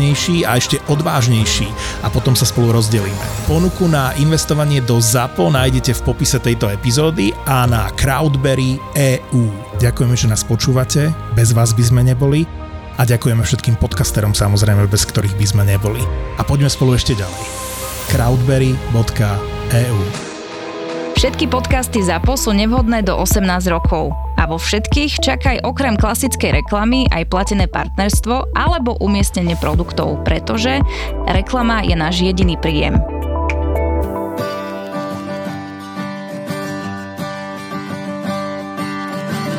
hlavnejší a ešte odvážnejší a potom sa spolu rozdelíme. Ponuku na investovanie do ZAPO nájdete v popise tejto epizódy a na Crowdberry EU. Ďakujeme, že nás počúvate, bez vás by sme neboli a ďakujeme všetkým podcasterom samozrejme, bez ktorých by sme neboli. A poďme spolu ešte ďalej. crowdberry.eu Všetky podcasty ZAPO sú nevhodné do 18 rokov a vo všetkých čakaj okrem klasickej reklamy aj platené partnerstvo alebo umiestnenie produktov, pretože reklama je náš jediný príjem.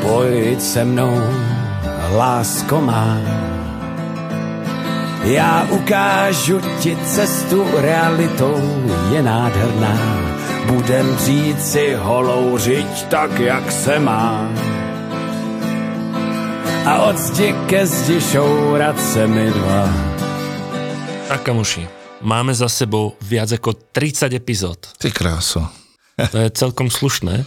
Pojď se mnou, lásko má. Já ukážu ti cestu, realitou je nádherná. Budem říci holou řiď tak, jak se má a od zdi ke zdi šourat se mi dva. Tak kamuši, máme za sebou viac ako 30 epizód. Ty kráso. To je celkom slušné.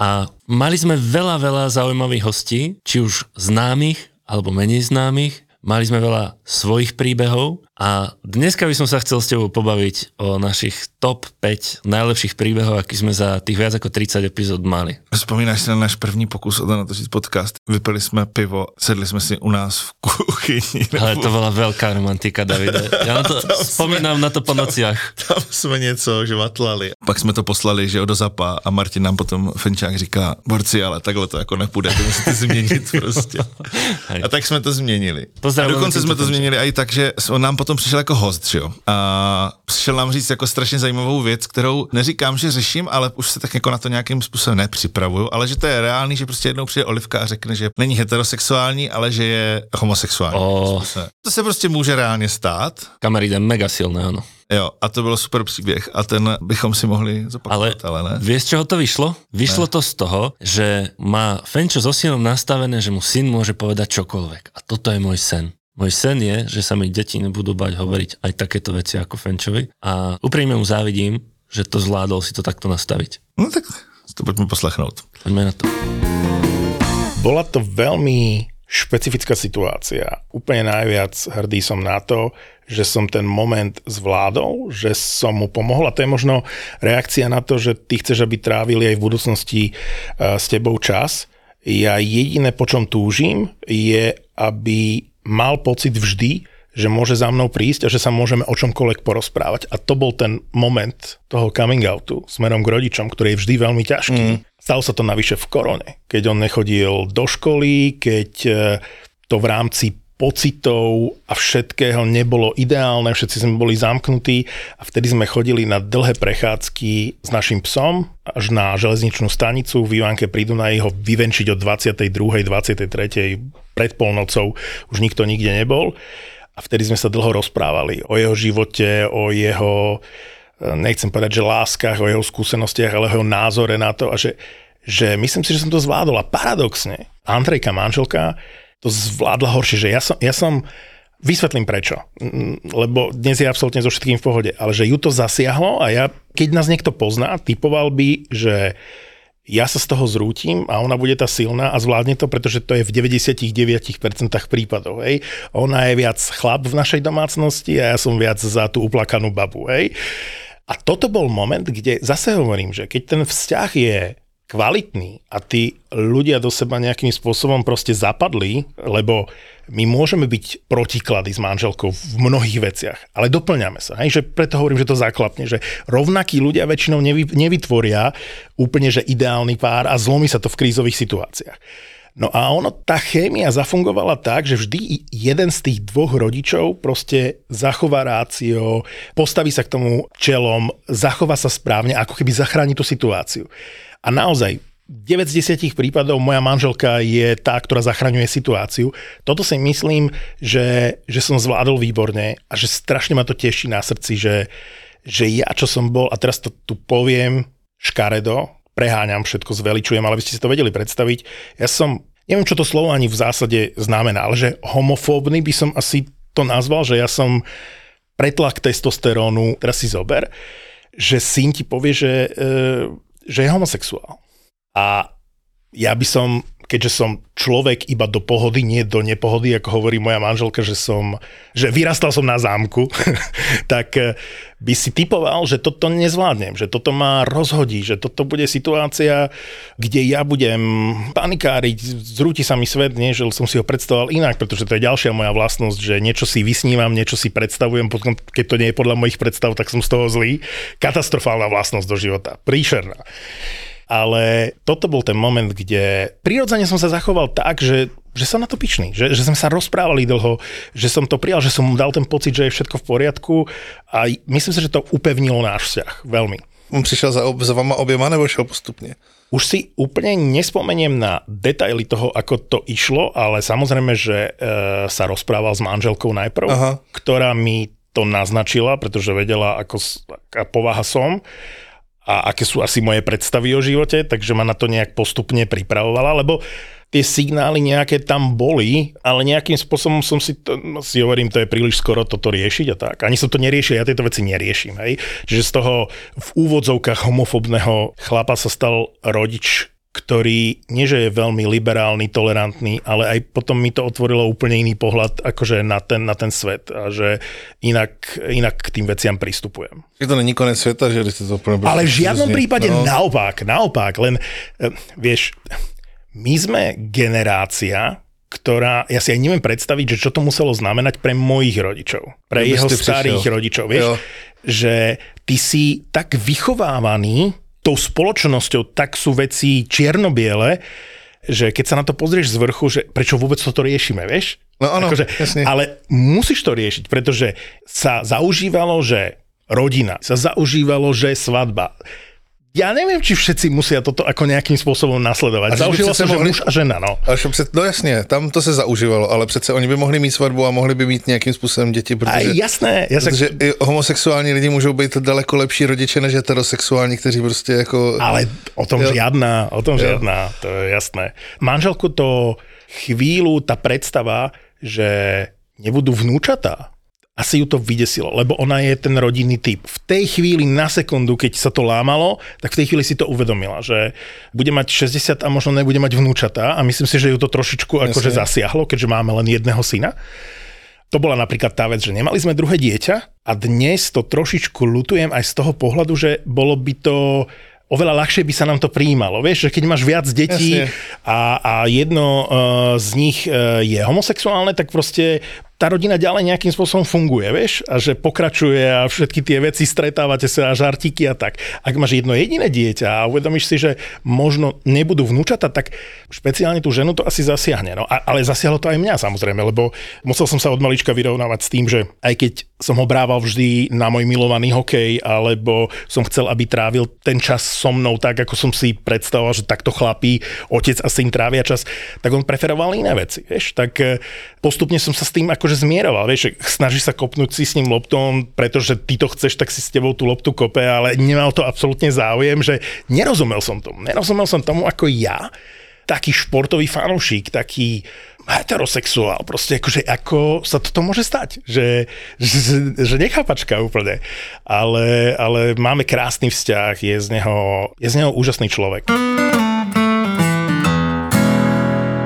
A mali sme veľa, veľa zaujímavých hostí, či už známych alebo menej známych. Mali sme veľa svojich príbehov a dneska by som sa chcel s tebou pobaviť o našich top 5 najlepších príbehov, aký sme za tých viac ako 30 epizód mali. Vzpomínáš si na náš první pokus o to natočiť podcast? Vypili jsme pivo, sedli jsme si u nás v kuchyni. Ale to bola veľká romantika, Davide. Ja na to spomínam na to po nociach. Tam jsme něco, že vatlali. Pak jsme to poslali, že do Zapa a Martin nám potom Fenčák říká, borci, ale takhle to jako nepůjde, to musíte změnit prostě. A tak jsme to změnili. A dokonce jsme to změnili i tak, že on nám potom přišel jako host, že jo. A přišel nám říct jako strašně zajímavou věc, kterou neříkám, že řeším, ale už se tak jako na to nějakým způsobem nepřipravuju, ale že to je reálný, že prostě jednou přijde Olivka a řekne, že není heterosexuální, ale že je homosexuální. Oh. To se prostě může reálně stát. Kamery je mega silné, ano. Jo, a to byl super příběh a ten bychom si mohli zopakovat, ale, ale ne. Vieš, čoho to vyšlo? Vyšlo ne. to z toho, že má Fenčo so synom nastavené, že mu syn môže povedať čokoľvek. A toto je môj sen. Môj sen je, že sa mi deti nebudú bať hovoriť aj takéto veci ako Fenčovi a úprimne mu závidím, že to zvládol si to takto nastaviť. No tak to poďme poslechnout. Poďme na to. Bola to veľmi špecifická situácia. Úplne najviac hrdý som na to, že som ten moment zvládol, že som mu pomohol a to je možno reakcia na to, že ty chceš, aby trávili aj v budúcnosti uh, s tebou čas. Ja jediné, po čom túžim, je, aby mal pocit vždy, že môže za mnou prísť a že sa môžeme o čomkoľvek porozprávať. A to bol ten moment toho coming outu smerom k rodičom, ktorý je vždy veľmi ťažký. Mm. Stalo sa to navyše v korone, keď on nechodil do školy, keď e, to v rámci pocitov a všetkého nebolo ideálne, všetci sme boli zamknutí a vtedy sme chodili na dlhé prechádzky s našim psom až na železničnú stanicu v Ivánke pri Dunaji ho vyvenčiť od 22. 23. pred polnocou už nikto nikde nebol a vtedy sme sa dlho rozprávali o jeho živote, o jeho nechcem povedať, že láskach, o jeho skúsenostiach, ale o jeho názore na to a že, že myslím si, že som to zvládol a paradoxne Andrejka manželka to zvládla horšie, že ja som, ja som Vysvetlím prečo, lebo dnes je absolútne so všetkým v pohode, ale že ju to zasiahlo a ja, keď nás niekto pozná, typoval by, že ja sa z toho zrútim a ona bude tá silná a zvládne to, pretože to je v 99% prípadov. Hej. Ona je viac chlap v našej domácnosti a ja som viac za tú uplakanú babu. Hej. A toto bol moment, kde zase hovorím, že keď ten vzťah je kvalitní a tí ľudia do seba nejakým spôsobom proste zapadli, lebo my môžeme byť protiklady s manželkou v mnohých veciach, ale doplňame sa. Hej? Že preto hovorím, že to zaklapne, že rovnakí ľudia väčšinou nevy, nevytvoria úplne že ideálny pár a zlomí sa to v krízových situáciách. No a ono, tá chémia zafungovala tak, že vždy jeden z tých dvoch rodičov proste zachová rácio, postaví sa k tomu čelom, zachová sa správne, ako keby zachráni tú situáciu. A naozaj, 9 z 10 prípadov moja manželka je tá, ktorá zachraňuje situáciu. Toto si myslím, že, že som zvládol výborne a že strašne ma to teší na srdci, že, že ja, čo som bol, a teraz to tu poviem škaredo, preháňam, všetko zveličujem, ale by ste si to vedeli predstaviť. Ja som, neviem, čo to slovo ani v zásade znamená, ale že homofóbny by som asi to nazval, že ja som pretlak testosterónu, teraz si zober, že syn ti povie, že, e, že je homosexuál. A ja by som keďže som človek iba do pohody, nie do nepohody, ako hovorí moja manželka, že som, že vyrastal som na zámku, tak eh, by si typoval, že toto nezvládnem, že toto ma rozhodí, že toto bude situácia, kde ja budem panikáriť, zrúti sa mi svet, nie, že som si ho predstavoval inak, pretože to je ďalšia moja vlastnosť, že niečo si vysnívam, niečo si predstavujem, potom keď to nie je podľa mojich predstav, tak som z toho zlý. Katastrofálna vlastnosť do života, príšerná ale toto bol ten moment, kde prirodzene som sa zachoval tak, že že som na to pyšný, že, že sme sa rozprávali dlho, že som to prijal, že som mu dal ten pocit, že je všetko v poriadku a myslím si, že to upevnilo náš vzťah veľmi. On prišiel za, za vama objema nebo šiel postupne? Už si úplne nespomeniem na detaily toho, ako to išlo, ale samozrejme, že e, sa rozprával s manželkou najprv, Aha. ktorá mi to naznačila, pretože vedela, ako, aká povaha som a aké sú asi moje predstavy o živote, takže ma na to nejak postupne pripravovala, lebo tie signály nejaké tam boli, ale nejakým spôsobom som si, to, no, si hovorím, to je príliš skoro toto riešiť a tak. Ani som to neriešil, ja tieto veci neriešim. Hej. Čiže z toho v úvodzovkách homofobného chlapa sa stal rodič, ktorý nie že je veľmi liberálny, tolerantný, ale aj potom mi to otvorilo úplne iný pohľad akože na ten, na ten svet a že inak, inak k tým veciam pristupujem. Je to není konec sveta, že ste to úplne... Ale v žiadnom prípade no. naopak, naopak, len eh, vieš, my sme generácia, ktorá, ja si aj neviem predstaviť, že čo to muselo znamenať pre mojich rodičov, pre jeho starých prišiel. rodičov, vieš, jo. že ty si tak vychovávaný tou spoločnosťou, tak sú veci čierno-biele, že keď sa na to pozrieš z vrchu, že prečo vôbec toto riešime, vieš? No áno, akože, Ale musíš to riešiť, pretože sa zaužívalo, že rodina, sa zaužívalo, že svadba ja neviem, či všetci musia toto ako nejakým spôsobom nasledovať. Zaužilo sa, mohli... že muž a žena, no. A před, no jasně, tam to se zaužívalo, ale přece oni by mohli mít svatbu a mohli by mít nějakým způsobem děti, protože, a jasné, ja protože i homosexuální lidi můžou být daleko lepší rodiče než heterosexuální, kteří prostě jako... Ale o tom jo. žiadna, o tom jo. žiadna, to je jasné. Manželku to chvíľu, tá predstava, že nebudú vnúčatá, asi ju to vydesilo, lebo ona je ten rodinný typ. V tej chvíli na sekundu, keď sa to lámalo, tak v tej chvíli si to uvedomila, že bude mať 60 a možno nebude mať vnúčatá a myslím si, že ju to trošičku akože zasiahlo, keďže máme len jedného syna. To bola napríklad tá vec, že nemali sme druhé dieťa a dnes to trošičku lutujem aj z toho pohľadu, že bolo by to oveľa ľahšie by sa nám to prijímalo. Vieš, že keď máš viac detí a, a jedno uh, z nich uh, je homosexuálne, tak proste tá rodina ďalej nejakým spôsobom funguje, vieš, a že pokračuje a všetky tie veci, stretávate sa a žartiky a tak. Ak máš jedno jediné dieťa a uvedomíš si, že možno nebudú vnúčata, tak špeciálne tú ženu to asi zasiahne. No, ale zasiahlo to aj mňa samozrejme, lebo musel som sa od malička vyrovnávať s tým, že aj keď som ho brával vždy na môj milovaný hokej, alebo som chcel, aby trávil ten čas so mnou tak, ako som si predstavoval, že takto chlapí, otec a syn trávia čas, tak on preferoval iné veci, vieš. Tak eh, postupne som sa s tým akože akože zmieroval, vieš, snaží sa kopnúť si s ním loptom, pretože ty to chceš, tak si s tebou tú loptu kope, ale nemal to absolútne záujem, že nerozumel som tomu. Nerozumel som tomu ako ja, taký športový fanúšik, taký heterosexuál, proste akože ako sa toto môže stať, že, že, že nechápačka úplne, ale, ale máme krásny vzťah, je z neho, je z neho úžasný človek.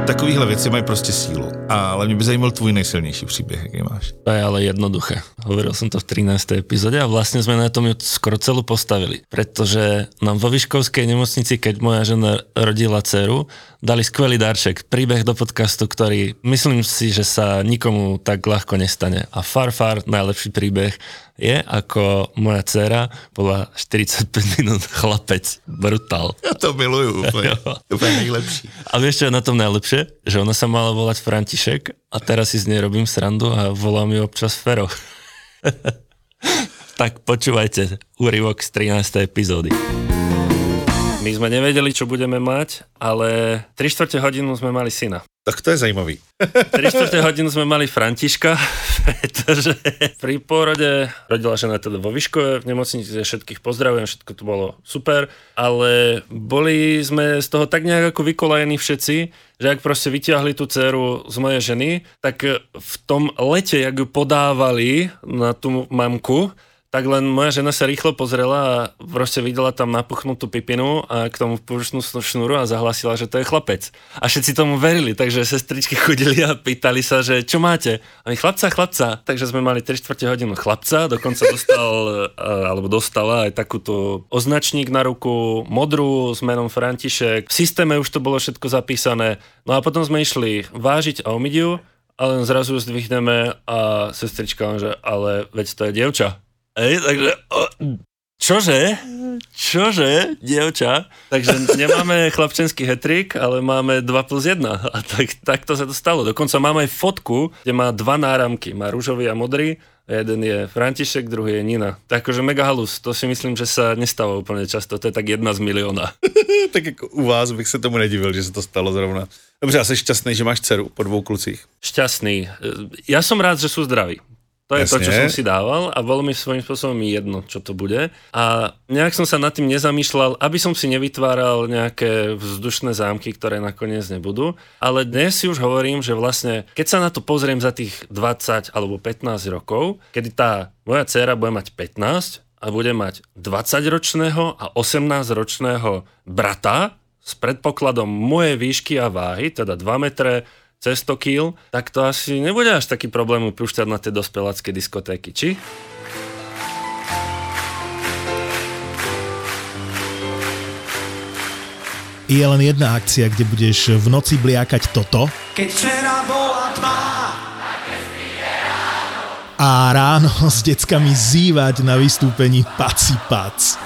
Takový takovéhle věci mají prostě sílu. Ale mě by zajímal tvůj nejsilnější příběh, jaký máš. To je ale jednoduché. Hovoril som to v 13. epizóde a vlastne sme na tom skoro celú postavili. Pretože nám vo Vyškovskej nemocnici, keď moja žena rodila dceru, dali skvelý darček, príbeh do podcastu, ktorý myslím si, že sa nikomu tak ľahko nestane. A far, far, najlepší príbeh je, ako moja dcera bola 45 minút chlapec. Brutál. Ja to miluju úplne. úplne najlepší. A vieš, čo je na tom najlepšie? Že ona sa mala volať František a teraz si z nej robím srandu a volám ju občas Fero. tak počúvajte úryvok z 13. epizódy. My sme nevedeli, čo budeme mať, ale 3 čtvrte hodinu sme mali syna. Tak to je zajímavý. 3 čtvrte hodinu sme mali Františka, pretože pri pôrode rodila žena teda vo Vyškove, v nemocnici všetkých pozdravujem, všetko to bolo super, ale boli sme z toho tak nejak ako vykolajení všetci, že ak proste vyťahli tú dceru z mojej ženy, tak v tom lete, jak ju podávali na tú mamku, tak len moja žena sa rýchlo pozrela a proste videla tam napuchnutú pipinu a k tomu pušnú šnúru a zahlasila, že to je chlapec. A všetci tomu verili, takže sestričky chodili a pýtali sa, že čo máte? A my chlapca, chlapca. Takže sme mali 3 čtvrte hodinu chlapca, dokonca dostal, alebo dostala aj takúto označník na ruku, modrú s menom František. V systéme už to bolo všetko zapísané. No a potom sme išli vážiť a umyť ju, ale zrazu zdvihneme a sestrička, že ale veď to je dievča. Ej, takže... O, čože? Čože, dievča? Takže nemáme chlapčenský hetrik, ale máme 2 plus 1. A tak, takto sa to stalo. Dokonca máme aj fotku, kde má dva náramky. Má rúžový a modrý. Jeden je František, druhý je Nina. Takže mega halus. To si myslím, že sa nestáva úplne často. To je tak jedna z milióna. tak jako u vás bych se tomu nedivil, že se to stalo zrovna. Dobře, a jsi šťastný, že máš dceru po dvou klucích? Šťastný. Ja som rád, že sú zdraví. To je Jasne. to, čo som si dával a bolo mi svojím spôsobom jedno, čo to bude. A nejak som sa nad tým nezamýšľal, aby som si nevytváral nejaké vzdušné zámky, ktoré nakoniec nebudú. Ale dnes si už hovorím, že vlastne, keď sa na to pozriem za tých 20 alebo 15 rokov, kedy tá moja dcéra bude mať 15 a bude mať 20-ročného a 18-ročného brata s predpokladom mojej výšky a váhy, teda 2 metre cez 100 kg, tak to asi nebude až taký problém upúšťať na tie dospelácké diskotéky, či? Je len jedna akcia, kde budeš v noci bliakať toto. Keď včera bola tma, a ráno s deckami zývať na vystúpení Paci Pac.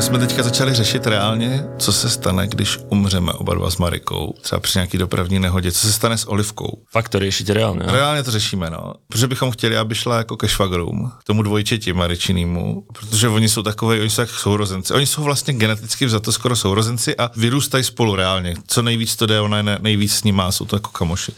My jsme teďka začali řešit reálně, co se stane, když umřeme oba dva s Marikou, třeba při nějaký dopravní nehodě, co se stane s Olivkou. Fakt to řešit reálně. Ne? Reálně to řešíme, no. Protože bychom chtěli, aby šla jako ke švagrům, k tomu dvojčeti Maričinímu, protože oni jsou takové, oni jsou jak sourozenci. Oni jsou vlastně geneticky vzato skoro sourozenci a vyrůstají spolu reálně. Co nejvíc to jde, ona je nejvíc s ním má, jsou to jako kamoši.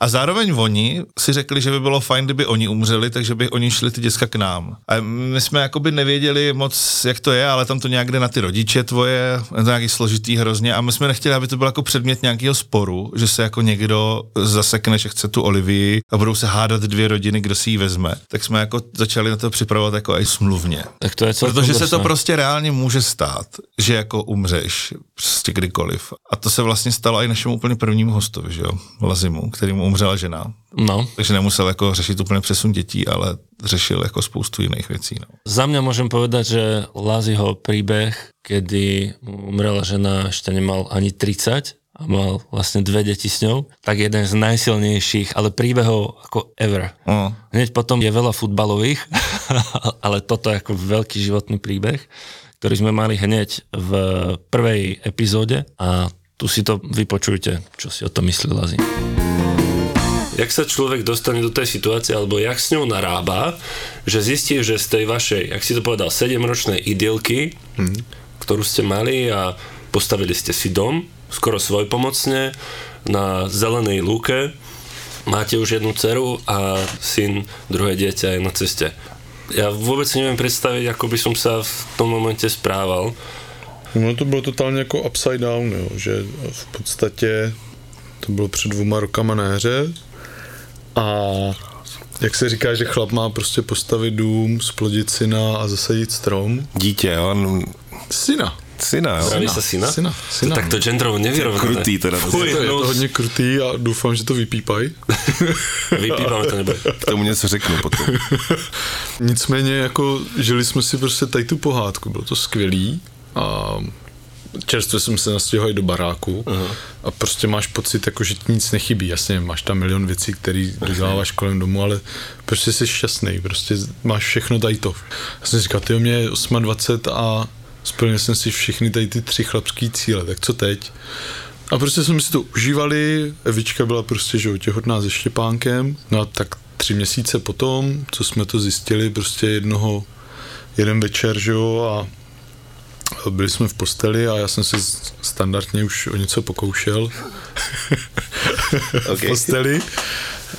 A zároveň oni si řekli, že by bylo fajn, kdyby oni umřeli, takže by oni šli ty děcka k nám. A my jsme jakoby nevěděli moc, jak to je, ale tam to nějak jde na ty rodiče tvoje, je nějaký složitý hrozně a my jsme nechtěli, aby to byl jako předmět nějakého sporu, že se jako někdo zasekne, že chce tu Olivii a budou se hádat dvě rodiny, kdo si ji vezme. Tak jsme jako začali na to připravovat jako i smluvně. Tak to je Protože se to prostě reálně může stát, že jako umřeš prostě kdykoliv. A to se vlastně stalo i našemu úplně prvnímu hostovi, že jo, Lazimu, kterým umřela žena. No. Takže nemusel jako řešit úplně přesun dětí, ale řešil jako spoustu jiných věcí. No. Za mňa môžem povedať, že Laziho príbeh, kedy umrela žena, ešte nemal ani 30 a mal vlastne dve deti s ňou, tak jeden z najsilnejších, ale príbehov ako ever. Uh. Hneď potom je veľa futbalových, ale toto je ako veľký životný príbeh, ktorý sme mali hneď v prvej epizóde a tu si to vypočujte, čo si o tom myslí Lazi. Jak sa človek dostane do tej situácie, alebo jak s ňou narába, že zistí, že z tej vašej, jak si to povedal, 7-ročnej idylky, mm. ktorú ste mali a postavili ste si dom, skoro svojpomocne, na zelenej lúke, máte už jednu dceru a syn, druhé dieťa je na ceste. Ja vôbec neviem predstaviť, ako by som sa v tom momente správal. No to bylo totálně jako upside down, jo, že v podstatě to bylo před dvoma rokama na hře a jak se říká, že chlap má prostě postavit dům, splodit syna a zasadit strom. Dítě, on... Syna. Syna, jo? Sa syna? Syna, syna. Tak to genderovo nevyrovnané. Krutý teda. To, to, je to hodně krutý a doufám, že to vypípají. Vypípáme to nebude. K tomu něco řeknu potom. Nicméně jako žili jsme si prostě tady tu pohádku, bylo to skvělý a čerstvě jsem se nastěhoval do baráku uh-huh. a prostě máš pocit, jako, že ti nic nechybí. Jasně, máš tam milion věcí, které doděláváš kolem domu, ale prostě jsi šťastný, prostě máš všechno tady to. Já jsem říkal, ty mě je 28 a splnil jsem si všechny tady ty tři chlapský cíle, tak co teď? A prostě jsme si to užívali, Evička byla prostě že těhotná se Štěpánkem, no a tak tři měsíce potom, co jsme to zjistili, prostě jednoho, jeden večer, že jo, a byli jsme v posteli a já jsem se standardně už o něco pokoušel okay. v posteli,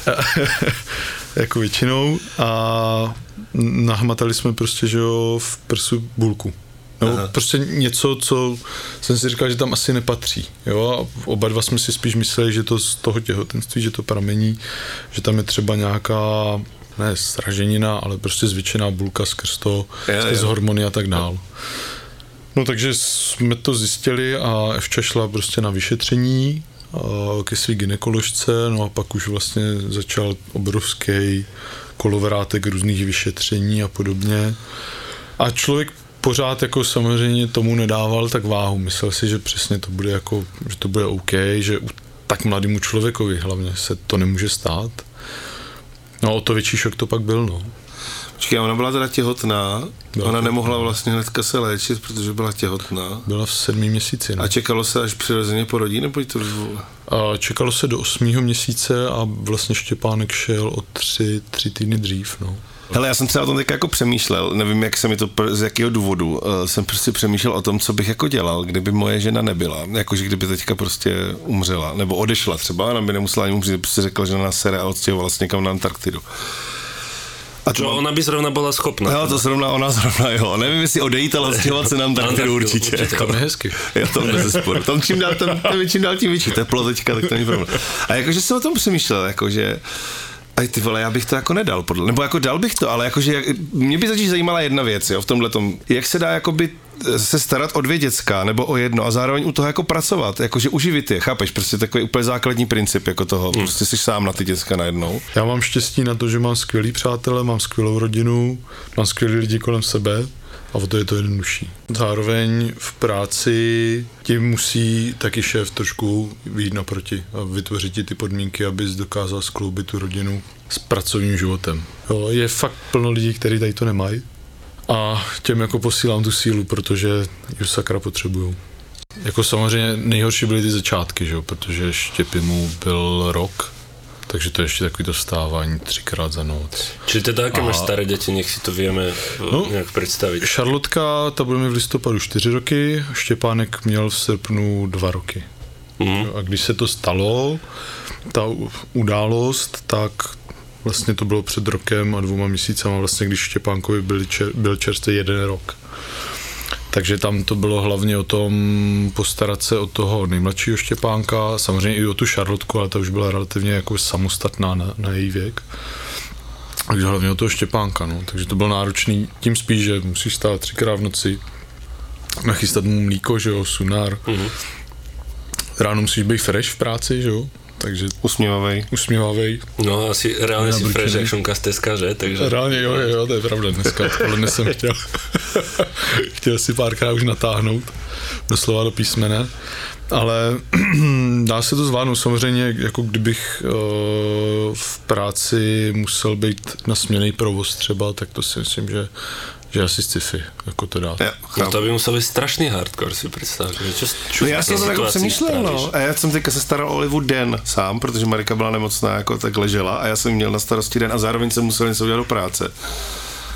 jako většinou a nahmatali jsme prostě, že jo, v prsu bulku. Aha. prostě něco, co jsem si říkal, že tam asi nepatří. Jo? A oba dva jsme si spíš mysleli, že to z toho těhotenství, že to pramení, že tam je třeba nějaká ne sraženina, ale prostě zvětšená bulka skrz to, je, skrz je. hormony a tak dál. No takže jsme to zjistili a Evča šla prostě na vyšetření ke své ginekoložce, no a pak už vlastně začal obrovský kolovrátek různých vyšetření a podobně. A člověk pořád jako samozřejmě tomu nedával tak váhu. Myslel si, že přesně to bude jako, že to bude OK, že u tak mladému člověkovi hlavně se to nemůže stát. No o to větší šok to pak byl, no. Počkej, ona byla teda těhotná, byla ona nemohla vlastně hnedka se léčit, protože byla těhotná. Byla v sedmém měsíci. No. A čekalo se, až přirozeně porodí, nebo to a Čekalo se do osmého měsíce a vlastně Štěpánek šel o tři, tři týdny dřív, no. Hele, já jsem třeba o tom teď jako přemýšlel, nevím, jak se mi to, z jakého důvodu, uh, jsem prostě přemýšlel o tom, co bych jako dělal, kdyby moje žena nebyla, jakože kdyby teďka prostě umřela, nebo odešla třeba, ona by nemusela ani umřít, prostě řekla, že na nás sere a odstěhovala se někam na Antarktidu. A to, no, ona by zrovna byla schopná. Jo, to zrovna ona zrovna, jo. Nevím, jestli odejít, ale odstěhovat se nám tak určitě. určitě. Tam je hezky. Jo, tam bez zesporu. Tam čím dál, tam, tam čím dál tím větší teplo teďka, tak to není problém. A jakože jsem o tom přemýšlel, jakože aj ty vole, já bych to jako nedal, podle, nebo jako dal bych to, ale jakože jak, mě by začít zajímala jedna věc, jo, v tomhle tom, jak se dá jakoby se starat o dvě děcka nebo o jedno a zároveň u toho jako pracovat, jakože uživit je, chápeš, prostě takový úplně základní princip jako toho, hmm. prostě jsi sám na ty děcka najednou. Já mám štěstí na to, že mám skvělý přátelé, mám skvělou rodinu, mám skvělý lidi kolem sebe, a o to je to jednodušší. Zároveň v práci ti musí taky šéf trošku výjít naproti a vytvořit ti ty podmínky, abys dokázal skloubit tu rodinu s pracovním životem. Jo, je fakt plno lidí, kteří tady to nemají a těm jako posílám tu sílu, protože ju sakra potřebuju. Jako samozřejmě nejhorší byly ty začátky, že? protože Štěpimu byl rok takže to je ještě takový dostávání třikrát za noc. Čili teda, jaké máš staré děti, nech si to víme no, nějak představit. Šarlotka, ta bude mi v listopadu 4 roky, Štěpánek měl v srpnu 2 roky. Mm. A když se to stalo, ta událost, tak vlastně to bylo před rokem a dvouma měsícama, vlastně když Štěpánkovi byl, čer, byl čerstvý jeden rok. Takže tam to bylo hlavně o tom postarat se o toho nejmladšího Štěpánka, samozřejmě i o tu Šarlotku, ale ta už byla relativně jako samostatná na, na její věk. Takže hlavně o toho Štěpánka, no. Takže to bylo náročný, tím spíš, že musíš stát třikrát v noci, nachystat mu mlíko, že jo, sunár. Mm-hmm. Ráno musíš být fresh v práci, že jo, takže usmívavej. Usmívavej. No asi reálně si fresh jak šunka z Teska, že? Takže... Reálně jo, jo, to je pravda. Dneska odpoledne jsem chtěl, chtěl si párkrát už natáhnout doslova do písmene. Ale dá se to zvládnout samozřejmě, jako kdybych uh, v práci musel být na směný provoz třeba, tak to si myslím, že že asi sci-fi, jako to dá. No to by musel být strašný hardcore, si představit. Čo, čo no já jsem to tak přemýšlel, no. A já jsem teďka se staral o Olivu den sám, protože Marika byla nemocná, jako tak ležela a já jsem měl na starosti den a zároveň jsem musel něco udělat do práce.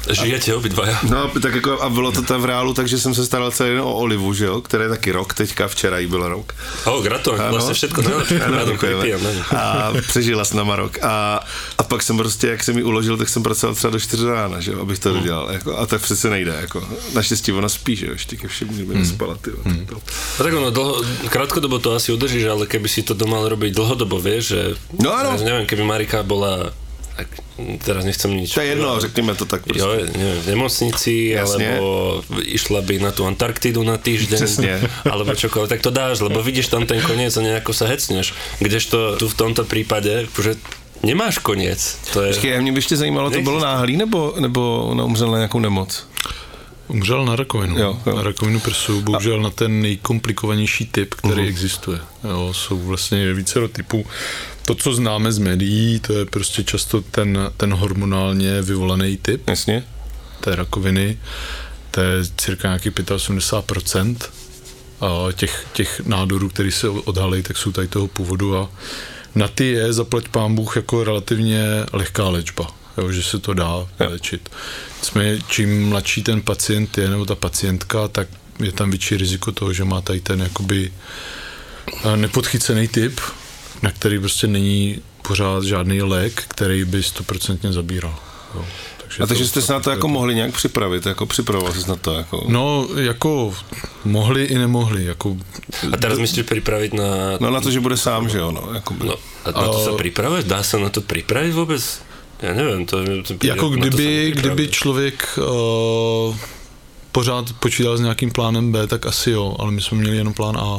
Žijete obidva. No, tak jako, a bylo to tam v reálu, takže jsem se staral celý den o Olivu, že jo, které je taky rok, teďka včera jí bylo rok. Oh, gratulujem, vlastně všechno A přežila s náma rok. A, a pak jsem prostě, jak jsem mi uložil, tak jsem pracoval třeba do 4 rána, že jo, abych to dodělal. Hmm. Jako, a tak přece nejde, jako. Naštěstí ona spí, že jo, ještě ke všem dní hmm. spala, ty. Hmm. To. A tak ono, dlho, krátkodobo to asi udržíš, ale keby si to doma robiť dlhodobo, vieš, že... No áno. Neviem, keby Marika bola tak teraz nechcem nič... To je jedno, ale, řekněme to tak prostě. Jo, neviem, v nemocnici, Jasne. alebo išla by na tú Antarktidu na týždeň, Přesne. alebo čokoľvek, tak to dáš, lebo vidíš tam ten koniec a nejako sa hecneš. Kdežto tu v tomto prípade, že nemáš koniec. To je... Počkej, mě by ještě zajímalo, to bylo náhlý, nebo, nebo ona umřela na nějakou nemoc? Umřel na rakovinu. Jo, jo. Na rakovinu prsu, bohužel a... na ten nejkomplikovanější typ, který uh-huh. existuje. Jo, jsou vlastně více typů to, co známe z médií, to je prostě často ten, ten hormonálně vyvolaný typ Jasně. té rakoviny. To je cirka nějaký 85% a těch, těch nádorů, které se odhalí, tak jsou tady toho původu a na ty je zaplať pán Bůh jako relativně lehká léčba, jo, že se to dá léčit. Jsme, čím mladší ten pacient je, nebo ta pacientka, tak je tam větší riziko toho, že má tady ten jakoby eh, nepodchycený typ, na který prostě není pořád žádný lék, který by stoprocentně zabíral. Jo. Takže a takže jste se na to jako mohli nějak připravit, jako připravoval jsi na to? Jako... No, jako mohli i nemohli. Jako... A teraz myslíš připravit na... No na to, že bude sám, že jo, no. Jako no a na to se připravit? Dá se na to připravit vůbec? Já nevím, to... to jako kdyby, kdyby člověk uh, pořád počítal s nějakým plánem B, tak asi jo, ale my jsme měli jenom plán A.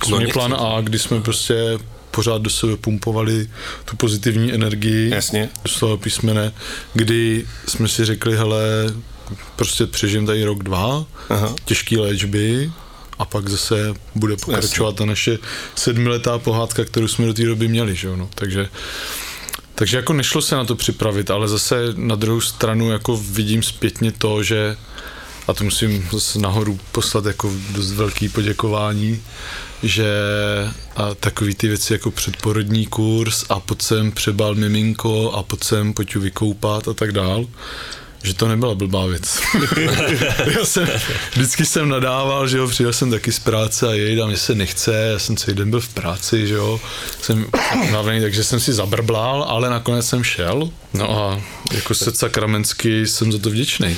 My jsme no, měli plán A, kdy jsme prostě pořád do sebe pumpovali tu pozitivní energii Jasně. do toho písmene, kdy jsme si řekli, hele, prostě přežijem tady rok, dva, Aha. těžký léčby, a pak zase bude pokračovat ta naše sedmiletá pohádka, kterou jsme do té doby měli, že no. Takže, takže jako nešlo se na to připravit, ale zase na druhou stranu jako vidím zpětně to, že a to musím zase nahoru poslat jako dost velký poděkování, že a takový ty věci jako předporodní kurz a pojď sem přebal miminko a pojď sem pojď vykoupat a tak dál, že to nebyla blbá věc. já jsem, vždycky jsem nadával, že jo, přijel jsem taky z práce a jej, mě se nechce, já jsem celý den byl v práci, že jo, jsem navený, takže jsem si zabrblal, ale nakonec jsem šel, no a jako se sakramensky jsem za to vděčný.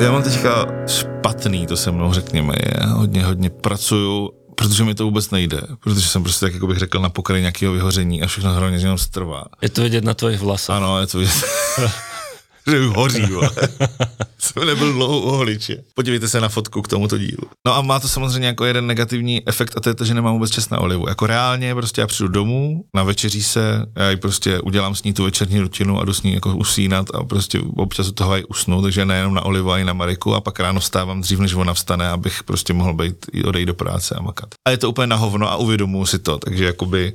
Já mám teďka špatný, to se mnou řekněme, je hodně, hodně pracuju, protože mi to vůbec nejde, protože jsem prostě, tak jako bych řekl, na pokraji nějakého vyhoření a všechno hlavně jenom strvá. Je to vidět na tvojich vlasech. Ano, je to vidět. že už hoří, Jsem nebyl dlouho u holiče. Podívejte se na fotku k tomuto dílu. No a má to samozřejmě jako jeden negativní efekt a to je to, že nemám vůbec čas na olivu. Jako reálně prostě já přijdu domů, na večeří se, já ji prostě udělám s ní tu večerní rutinu a jdu s ní jako usínat a prostě občas u toho i usnu, takže nejenom na olivu, ale i na Mariku a pak ráno vstávám dřív, než ona vstane, abych prostě mohl být, odejít do práce a makat. A je to úplně na hovno a uvědomuji si to, takže jakoby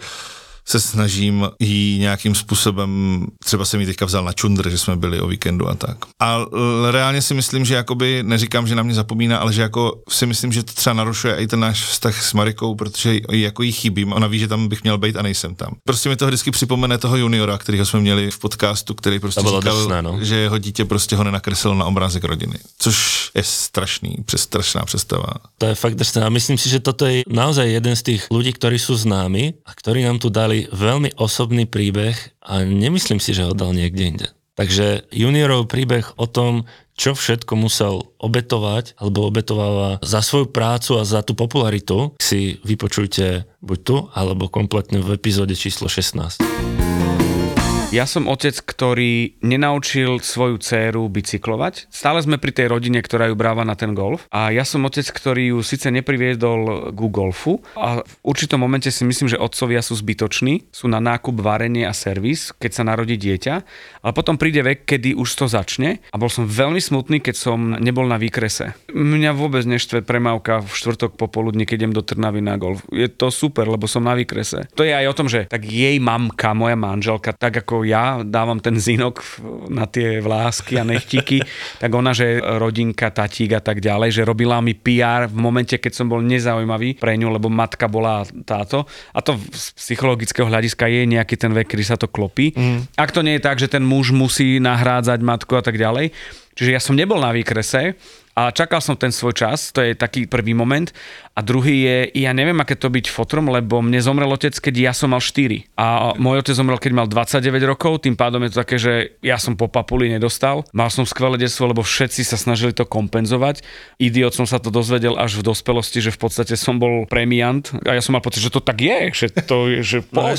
se snažím jí nějakým způsobem, třeba jsem ji teďka vzal na čundr, že jsme byli o víkendu a tak. A reálně si myslím, že jakoby, neříkám, že na mě zapomíná, ale že jako si myslím, že to třeba narušuje i ten náš vztah s Marikou, protože jako jí chybím, ona ví, že tam bych měl být a nejsem tam. Prostě mi to vždycky připomene toho juniora, kterého jsme měli v podcastu, který prostě říkal, drsné, no. že jeho dítě prostě ho nenakreslil na obrázek rodiny. Což je strašný, přes, strašná představa. To je fakt drsné a myslím si, že toto je naozaj jeden z těch lidí, kteří jsou známi a ktorí nám tu dali veľmi osobný príbeh a nemyslím si, že ho dal niekde inde. Takže juniorov príbeh o tom, čo všetko musel obetovať alebo obetováva za svoju prácu a za tú popularitu, si vypočujte buď tu, alebo kompletne v epizóde číslo 16. Ja som otec, ktorý nenaučil svoju dceru bicyklovať. Stále sme pri tej rodine, ktorá ju bráva na ten golf. A ja som otec, ktorý ju síce nepriviedol ku golfu a v určitom momente si myslím, že otcovia sú zbytoční, sú na nákup, varenie a servis, keď sa narodí dieťa, ale potom príde vek, kedy už to začne a bol som veľmi smutný, keď som nebol na výkrese. Mňa vôbec neštve premávka v štvrtok popoludne, keď idem do Trnavy na golf. Je to super, lebo som na výkrese. To je aj o tom, že tak jej mamka, moja manželka, tak ako ja dávam ten zinok na tie vlásky a nechtíky, tak ona, že rodinka, tatík a tak ďalej, že robila mi PR v momente, keď som bol nezaujímavý pre ňu, lebo matka bola táto. A to z psychologického hľadiska je nejaký ten vek, kedy sa to klopí. Mm. Ak to nie je tak, že ten muž musí nahrádzať matku a tak ďalej. Čiže ja som nebol na výkrese, a čakal som ten svoj čas, to je taký prvý moment. A druhý je, ja neviem, aké to byť fotrom, lebo mne zomrel otec, keď ja som mal 4. A môj otec zomrel, keď mal 29 rokov, tým pádom je to také, že ja som po papuli nedostal. Mal som skvelé detstvo, lebo všetci sa snažili to kompenzovať. Idiot som sa to dozvedel až v dospelosti, že v podstate som bol premiant a ja som mal pocit, že to tak je, že to je, že no,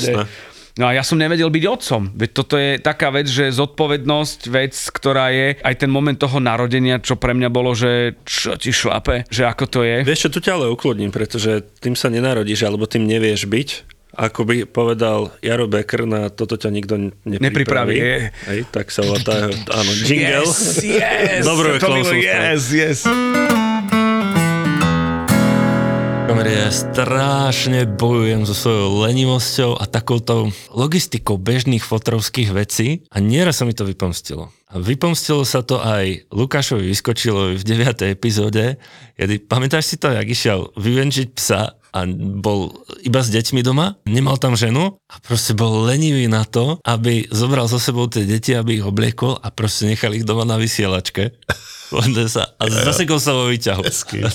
No a ja som nevedel byť otcom. Veď toto je taká vec, že zodpovednosť, vec, ktorá je aj ten moment toho narodenia, čo pre mňa bolo, že čo ti šlape, že ako to je. Vieš čo, tu ťa ale uklodním, pretože tým sa nenarodíš, alebo tým nevieš byť. Ako by povedal Jaro Becker, na toto ťa nikto nepripraví. nepripraví. Hej, tak sa volá tá, áno, jingle. Yes, yes. Dobré yes, yes. Kamery, ja strašne bojujem so svojou lenivosťou a takouto logistikou bežných fotrovských vecí a nieraz sa mi to vypomstilo. A vypomstilo sa to aj Lukášovi Vyskočilovi v 9. epizóde, kedy, pamätáš si to, jak išiel vyvenčiť psa a bol iba s deťmi doma, nemal tam ženu a proste bol lenivý na to, aby zobral so sebou tie deti, aby ich obliekol a proste nechal ich doma na vysielačke sa, a zasekol sa vo výťahu.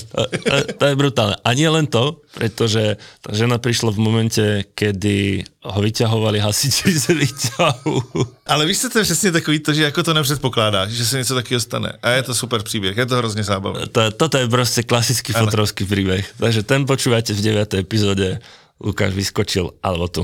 To, to, to je brutálne. A nie len to, pretože tá žena prišla v momente, kedy ho vyťahovali hasiči z výťahu. Ale víš, to je přesně takový to, že jako to nepředpokládáš, že se něco taky stane. A je to super příběh, je to hrozně zábavné. To, toto je prostě klasický ano. fotrovský príbeh. Takže ten počúvate v 9. epizóde. Lukáš vyskočil, alebo tu.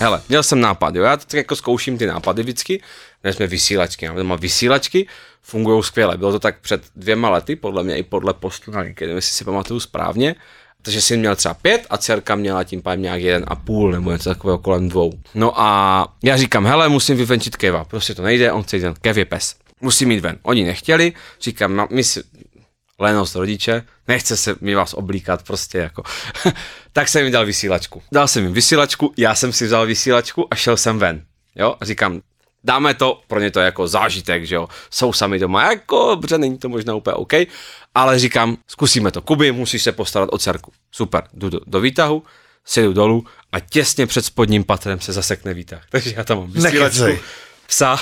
Hele, měl jsem nápad, jo, já tak jako zkouším ty nápady vždycky, měli jsme vysílačky, máme doma vysílačky, fungují skvěle, bylo to tak před dvěma lety, podle mě i podle postu na LinkedIn, jestli si pamatuju správně, takže syn měl třeba pět a dcerka měla tím pádem nějak jeden a půl nebo něco takového kolem dvou. No a já říkám, hele, musím vyvenčit Keva, prostě to nejde, on chce jít ven, Kev je pes, musím jít ven. Oni nechtěli, říkám, no, my si, lenost rodiče, nechce se mi vás oblíkat prostě jako. tak jsem jim dal vysílačku. Dal jsem jim vysílačku, já jsem si vzal vysílačku a šel jsem ven. Jo, a říkám, dáme to, pro ně to je jako zážitek, že jo, jsou sami doma, jako, dobře, není to možná úplně OK, ale říkám, zkusíme to. Kuby, musíš se postarat o dcerku. Super, jdu do, do výtahu, sedu dolů a těsně před spodním patrem se zasekne výtah. Takže já tam mám vysílačku, psa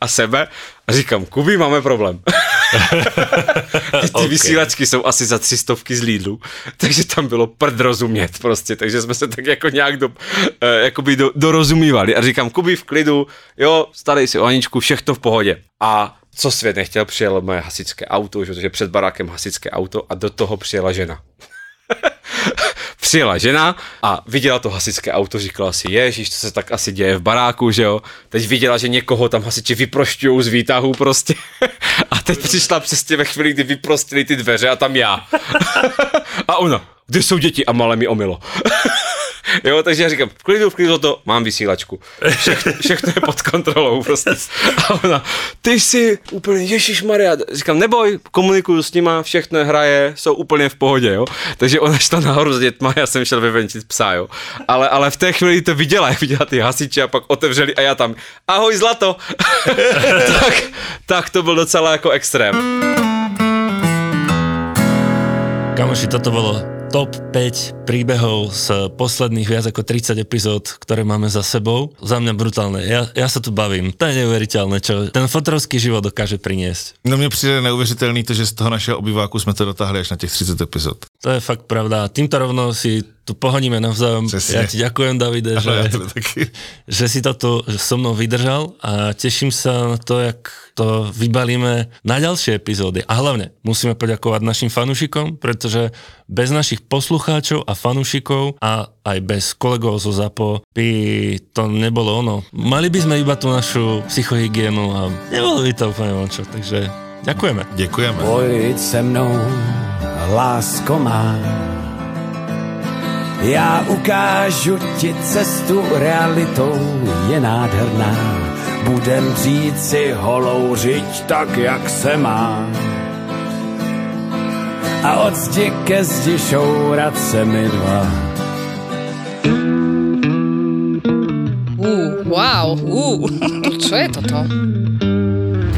a sebe a říkám, Kuby, máme problém. Ty okay. vysílačky jsou asi za tři stovky z Lidlu, takže tam bylo prd rozumět prostě, takže jsme se tak jako nějak do, eh, jakoby do, dorozumívali a říkám, Kuby v klidu, jo, starej si o Aničku, všechno v pohodě. A co svět nechtěl, přijelo moje hasičské auto, protože před barákem hasičské auto a do toho přijela žena. přijela žena a viděla to hasičské auto, říkala si, ježíš, co se tak asi děje v baráku, že jo. Teď viděla, že někoho tam hasiči vyprošťují z výtahu prostě. a teď přišla přesně ve chvíli, kdy vyprostili ty dveře a tam já. a ona, kde jsou děti? A malé mi omilo. Jo, takže já říkám, v klidu, v klidu to, mám vysílačku. Všechno, je pod kontrolou prostě. A ona, ty jsi úplně, Ježíš Maria, říkám, neboj, komunikuju s nima, všechno hraje, jsou úplně v pohodě, jo. Takže ona šla nahoru s dětma, já jsem šel vyvenčit psa, jo. Ale, ale v té chvíli to viděla, jak viděla ty hasiče a pak otevřeli a já tam, ahoj zlato. tak, tak to byl docela jako extrém. Kamoši, toto bolo top 5 príbehov z posledných viac ako 30 epizód, ktoré máme za sebou. Za mňa brutálne. Ja, ja sa tu bavím. To je neuveriteľné, čo ten fotrovský život dokáže priniesť. No mne přijde neuvěřitelný to, že z toho našeho obyváku jsme to dotáhli až na těch 30 epizod. To je fakt pravda. Týmto rovno si tu pohodíme navzájom. Přesně. Ja ti ďakujem, Davide, ja že, tebe taky. že si to tu so mnou vydržal a teším sa na to, jak to vybalíme na ďalšie epizódy. A hlavne musíme poďakovať našim fanúšikom, pretože bez našich poslucháčov a fanúšikov a aj bez kolegov zo ZAPO by to nebolo ono. Mali by sme iba tú našu psychohygienu a nebolo by to úplne čo. Takže ďakujeme. Děkujeme. Pojď se mnou, lásko má. Já ukážu ti cestu realitou, je nádherná. Budem říct si holou řiď tak, jak se má. A od zdi ke zdi šourat se mi dva. Uh, wow, uh, čo je toto?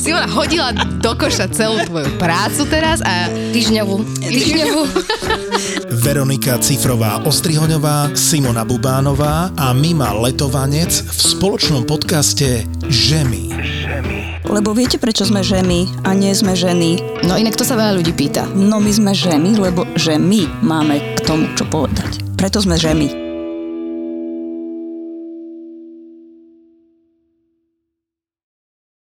Simona hodila do koša celú tvoju prácu teraz a týždňovú. Týždňovú. Veronika Cifrová Ostrihoňová, Simona Bubánová a Mima Letovanec v spoločnom podcaste Žemy. Lebo viete, prečo sme ženy a nie sme ženy? No inak to sa veľa ľudí pýta. No my sme ženy, lebo že my máme k tomu čo povedať. Preto sme žemy.